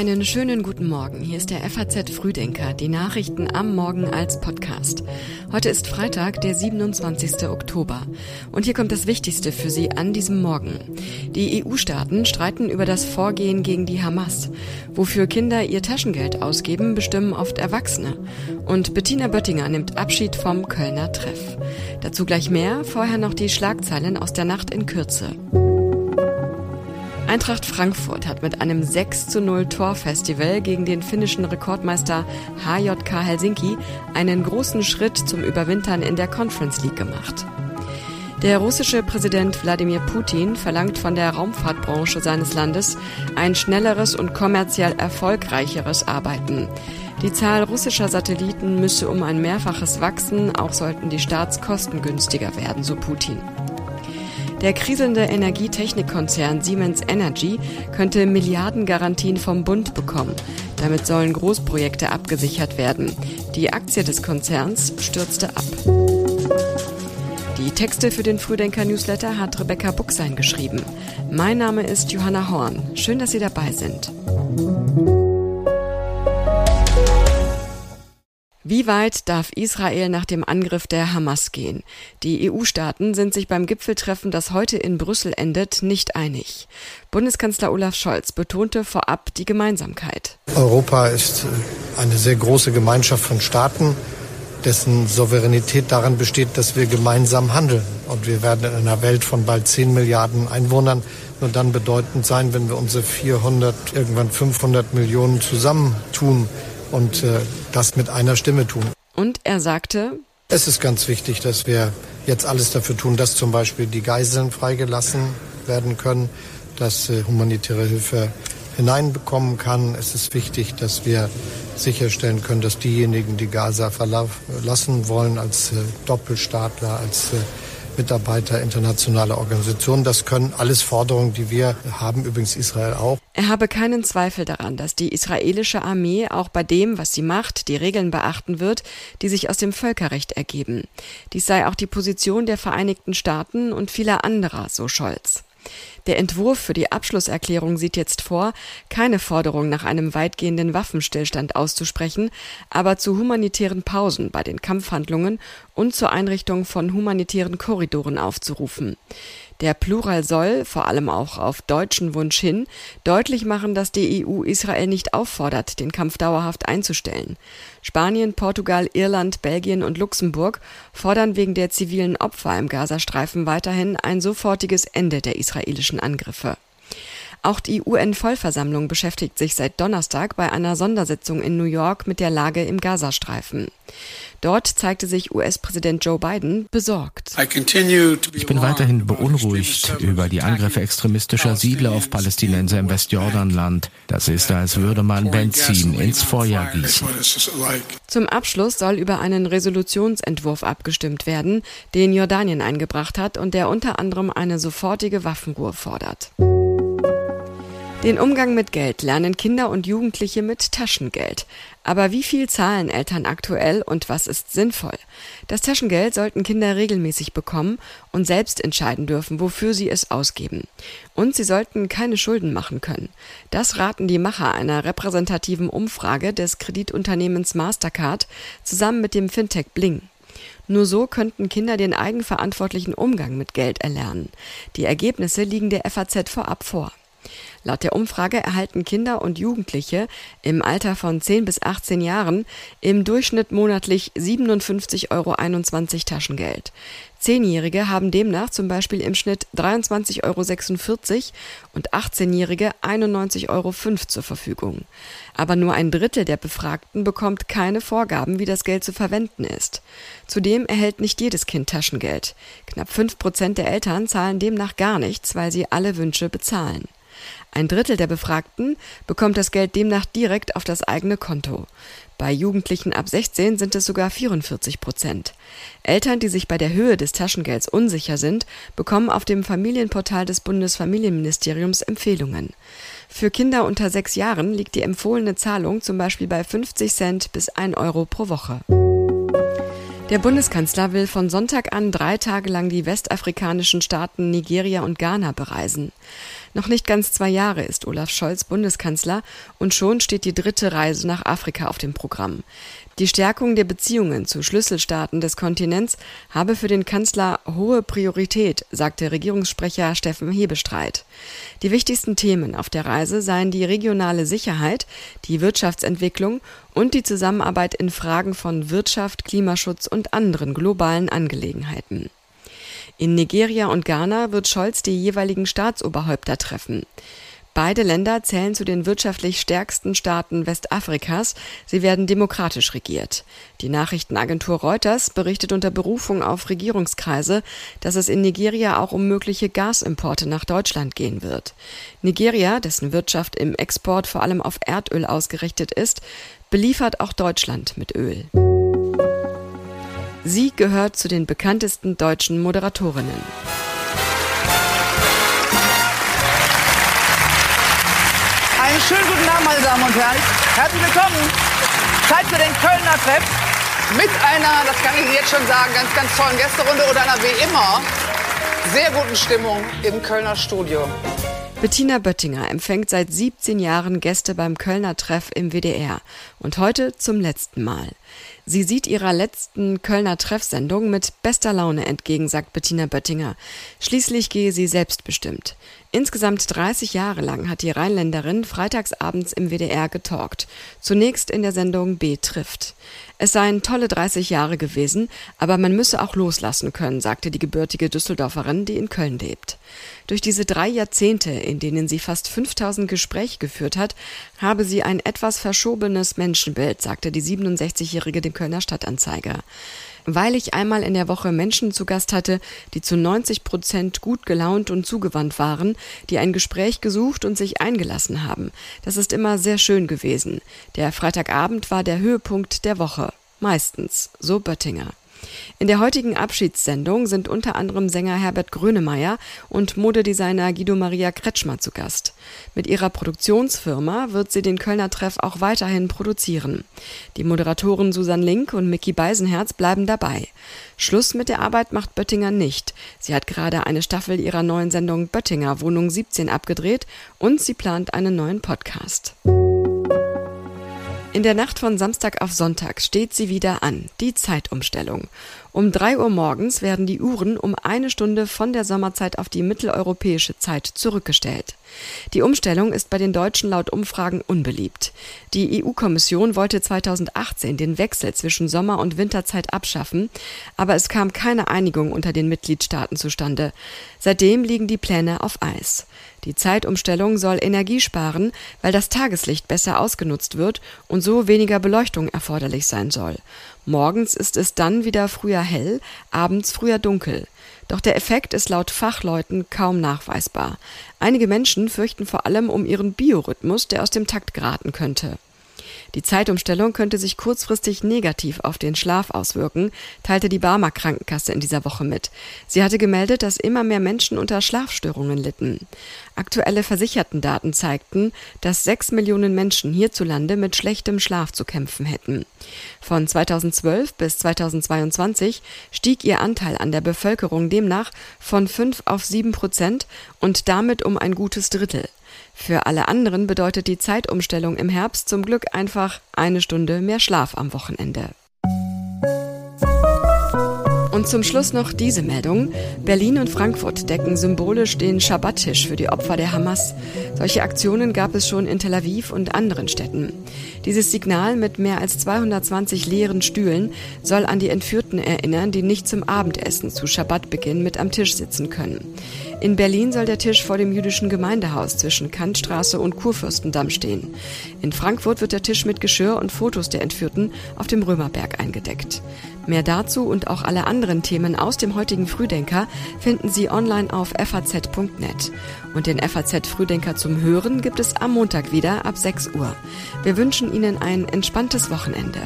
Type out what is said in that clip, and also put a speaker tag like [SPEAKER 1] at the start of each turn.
[SPEAKER 1] Einen schönen guten Morgen. Hier ist der FAZ Frühdenker, die Nachrichten am Morgen als Podcast. Heute ist Freitag, der 27. Oktober. Und hier kommt das Wichtigste für Sie an diesem Morgen. Die EU-Staaten streiten über das Vorgehen gegen die Hamas. Wofür Kinder ihr Taschengeld ausgeben, bestimmen oft Erwachsene. Und Bettina Böttinger nimmt Abschied vom Kölner Treff. Dazu gleich mehr, vorher noch die Schlagzeilen aus der Nacht in Kürze. Eintracht Frankfurt hat mit einem 6 zu 0 Torfestival gegen den finnischen Rekordmeister HJK Helsinki einen großen Schritt zum Überwintern in der Conference League gemacht. Der russische Präsident Wladimir Putin verlangt von der Raumfahrtbranche seines Landes ein schnelleres und kommerziell erfolgreicheres Arbeiten. Die Zahl russischer Satelliten müsse um ein Mehrfaches wachsen, auch sollten die Starts kostengünstiger werden, so Putin. Der kriselnde Energietechnikkonzern Siemens Energy könnte Milliardengarantien vom Bund bekommen. Damit sollen Großprojekte abgesichert werden. Die Aktie des Konzerns stürzte ab. Die Texte für den Frühdenker Newsletter hat Rebecca Buchsein geschrieben. Mein Name ist Johanna Horn. Schön, dass Sie dabei sind. Wie weit darf Israel nach dem Angriff der Hamas gehen? Die EU-Staaten sind sich beim Gipfeltreffen, das heute in Brüssel endet, nicht einig. Bundeskanzler Olaf Scholz betonte vorab die Gemeinsamkeit.
[SPEAKER 2] Europa ist eine sehr große Gemeinschaft von Staaten, dessen Souveränität daran besteht, dass wir gemeinsam handeln. Und wir werden in einer Welt von bald 10 Milliarden Einwohnern nur dann bedeutend sein, wenn wir unsere 400, irgendwann 500 Millionen zusammentun und äh, das mit einer Stimme tun.
[SPEAKER 1] Und er sagte,
[SPEAKER 2] es ist ganz wichtig, dass wir jetzt alles dafür tun, dass zum Beispiel die Geiseln freigelassen werden können, dass äh, humanitäre Hilfe hineinbekommen kann. Es ist wichtig, dass wir sicherstellen können, dass diejenigen, die Gaza verlassen wollen, als äh, Doppelstaatler, als äh, Mitarbeiter internationaler Organisationen. Das können alles Forderungen, die wir haben, übrigens Israel auch.
[SPEAKER 1] Er habe keinen Zweifel daran, dass die israelische Armee auch bei dem, was sie macht, die Regeln beachten wird, die sich aus dem Völkerrecht ergeben. Dies sei auch die Position der Vereinigten Staaten und vieler anderer, so Scholz. Der Entwurf für die Abschlusserklärung sieht jetzt vor, keine Forderung nach einem weitgehenden Waffenstillstand auszusprechen, aber zu humanitären Pausen bei den Kampfhandlungen und zur Einrichtung von humanitären Korridoren aufzurufen. Der Plural soll, vor allem auch auf deutschen Wunsch hin, deutlich machen, dass die EU Israel nicht auffordert, den Kampf dauerhaft einzustellen. Spanien, Portugal, Irland, Belgien und Luxemburg fordern wegen der zivilen Opfer im Gazastreifen weiterhin ein sofortiges Ende der israelischen Angriffe. Auch die UN-Vollversammlung beschäftigt sich seit Donnerstag bei einer Sondersitzung in New York mit der Lage im Gazastreifen. Dort zeigte sich US-Präsident Joe Biden besorgt.
[SPEAKER 3] Ich bin weiterhin beunruhigt über die Angriffe extremistischer Siedler auf Palästinenser im Westjordanland. Das ist, als würde man Benzin ins Feuer gießen.
[SPEAKER 1] Zum Abschluss soll über einen Resolutionsentwurf abgestimmt werden, den Jordanien eingebracht hat und der unter anderem eine sofortige Waffenruhe fordert. Den Umgang mit Geld lernen Kinder und Jugendliche mit Taschengeld. Aber wie viel zahlen Eltern aktuell und was ist sinnvoll? Das Taschengeld sollten Kinder regelmäßig bekommen und selbst entscheiden dürfen, wofür sie es ausgeben. Und sie sollten keine Schulden machen können. Das raten die Macher einer repräsentativen Umfrage des Kreditunternehmens Mastercard zusammen mit dem Fintech Bling. Nur so könnten Kinder den eigenverantwortlichen Umgang mit Geld erlernen. Die Ergebnisse liegen der FAZ vorab vor. Laut der Umfrage erhalten Kinder und Jugendliche im Alter von 10 bis 18 Jahren im Durchschnitt monatlich 57,21 Euro Taschengeld. Zehnjährige haben demnach zum Beispiel im Schnitt 23,46 Euro und 18-Jährige 91,05 Euro zur Verfügung. Aber nur ein Drittel der Befragten bekommt keine Vorgaben, wie das Geld zu verwenden ist. Zudem erhält nicht jedes Kind Taschengeld. Knapp fünf Prozent der Eltern zahlen demnach gar nichts, weil sie alle Wünsche bezahlen. Ein Drittel der Befragten bekommt das Geld demnach direkt auf das eigene Konto. Bei Jugendlichen ab 16 sind es sogar 44 Prozent. Eltern, die sich bei der Höhe des Taschengelds unsicher sind, bekommen auf dem Familienportal des Bundesfamilienministeriums Empfehlungen. Für Kinder unter sechs Jahren liegt die empfohlene Zahlung zum Beispiel bei 50 Cent bis 1 Euro pro Woche. Der Bundeskanzler will von Sonntag an drei Tage lang die westafrikanischen Staaten Nigeria und Ghana bereisen. Noch nicht ganz zwei Jahre ist Olaf Scholz Bundeskanzler und schon steht die dritte Reise nach Afrika auf dem Programm. Die Stärkung der Beziehungen zu Schlüsselstaaten des Kontinents habe für den Kanzler hohe Priorität, sagte Regierungssprecher Steffen Hebestreit. Die wichtigsten Themen auf der Reise seien die regionale Sicherheit, die Wirtschaftsentwicklung und die Zusammenarbeit in Fragen von Wirtschaft, Klimaschutz und anderen globalen Angelegenheiten. In Nigeria und Ghana wird Scholz die jeweiligen Staatsoberhäupter treffen. Beide Länder zählen zu den wirtschaftlich stärksten Staaten Westafrikas. Sie werden demokratisch regiert. Die Nachrichtenagentur Reuters berichtet unter Berufung auf Regierungskreise, dass es in Nigeria auch um mögliche Gasimporte nach Deutschland gehen wird. Nigeria, dessen Wirtschaft im Export vor allem auf Erdöl ausgerichtet ist, beliefert auch Deutschland mit Öl. Sie gehört zu den bekanntesten deutschen Moderatorinnen.
[SPEAKER 4] Einen schönen guten Abend, meine Damen und Herren. Herzlich willkommen. Zeit für den Kölner Treff mit einer, das kann ich Ihnen jetzt schon sagen, ganz, ganz tollen Gästerunde oder einer wie immer sehr guten Stimmung im Kölner Studio.
[SPEAKER 1] Bettina Böttinger empfängt seit 17 Jahren Gäste beim Kölner Treff im WDR und heute zum letzten Mal. Sie sieht ihrer letzten Kölner Treffsendung mit bester Laune entgegen, sagt Bettina Böttinger. Schließlich gehe sie selbstbestimmt. Insgesamt 30 Jahre lang hat die Rheinländerin freitagsabends im WDR getalkt. Zunächst in der Sendung B trifft. Es seien tolle 30 Jahre gewesen, aber man müsse auch loslassen können, sagte die gebürtige Düsseldorferin, die in Köln lebt. Durch diese drei Jahrzehnte, in denen sie fast 5000 Gespräche geführt hat, habe sie ein etwas verschobenes Menschenbild, sagte die 67-Jährige dem Kölner Stadtanzeiger weil ich einmal in der Woche Menschen zu Gast hatte, die zu 90 Prozent gut gelaunt und zugewandt waren, die ein Gespräch gesucht und sich eingelassen haben. Das ist immer sehr schön gewesen. Der Freitagabend war der Höhepunkt der Woche. Meistens, so Böttinger. In der heutigen Abschiedssendung sind unter anderem Sänger Herbert Grönemeyer und Modedesigner Guido Maria Kretschmer zu Gast. Mit ihrer Produktionsfirma wird sie den Kölner Treff auch weiterhin produzieren. Die Moderatoren Susan Link und Mickey Beisenherz bleiben dabei. Schluss mit der Arbeit macht Böttinger nicht. Sie hat gerade eine Staffel ihrer neuen Sendung Böttinger Wohnung 17 abgedreht und sie plant einen neuen Podcast. In der Nacht von Samstag auf Sonntag steht sie wieder an, die Zeitumstellung. Um drei Uhr morgens werden die Uhren um eine Stunde von der Sommerzeit auf die mitteleuropäische Zeit zurückgestellt. Die Umstellung ist bei den Deutschen laut Umfragen unbeliebt. Die EU-Kommission wollte 2018 den Wechsel zwischen Sommer- und Winterzeit abschaffen, aber es kam keine Einigung unter den Mitgliedstaaten zustande. Seitdem liegen die Pläne auf Eis. Die Zeitumstellung soll Energie sparen, weil das Tageslicht besser ausgenutzt wird und so weniger Beleuchtung erforderlich sein soll. Morgens ist es dann wieder früher hell, abends früher dunkel. Doch der Effekt ist laut Fachleuten kaum nachweisbar. Einige Menschen fürchten vor allem um ihren Biorhythmus, der aus dem Takt geraten könnte. Die Zeitumstellung könnte sich kurzfristig negativ auf den Schlaf auswirken, teilte die Barmer Krankenkasse in dieser Woche mit. Sie hatte gemeldet, dass immer mehr Menschen unter Schlafstörungen litten. Aktuelle Versichertendaten zeigten, dass sechs Millionen Menschen hierzulande mit schlechtem Schlaf zu kämpfen hätten. Von 2012 bis 2022 stieg ihr Anteil an der Bevölkerung demnach von fünf auf sieben Prozent und damit um ein gutes Drittel. Für alle anderen bedeutet die Zeitumstellung im Herbst zum Glück einfach eine Stunde mehr Schlaf am Wochenende. Und zum Schluss noch diese Meldung. Berlin und Frankfurt decken symbolisch den Schabbattisch für die Opfer der Hamas. Solche Aktionen gab es schon in Tel Aviv und anderen Städten. Dieses Signal mit mehr als 220 leeren Stühlen soll an die Entführten erinnern, die nicht zum Abendessen zu Schabbatbeginn mit am Tisch sitzen können. In Berlin soll der Tisch vor dem jüdischen Gemeindehaus zwischen Kantstraße und Kurfürstendamm stehen. In Frankfurt wird der Tisch mit Geschirr und Fotos der Entführten auf dem Römerberg eingedeckt. Mehr dazu und auch alle anderen Themen aus dem heutigen Frühdenker finden Sie online auf faz.net. Und den FAZ Frühdenker zum Hören gibt es am Montag wieder ab 6 Uhr. Wir wünschen Ihnen ein entspanntes Wochenende.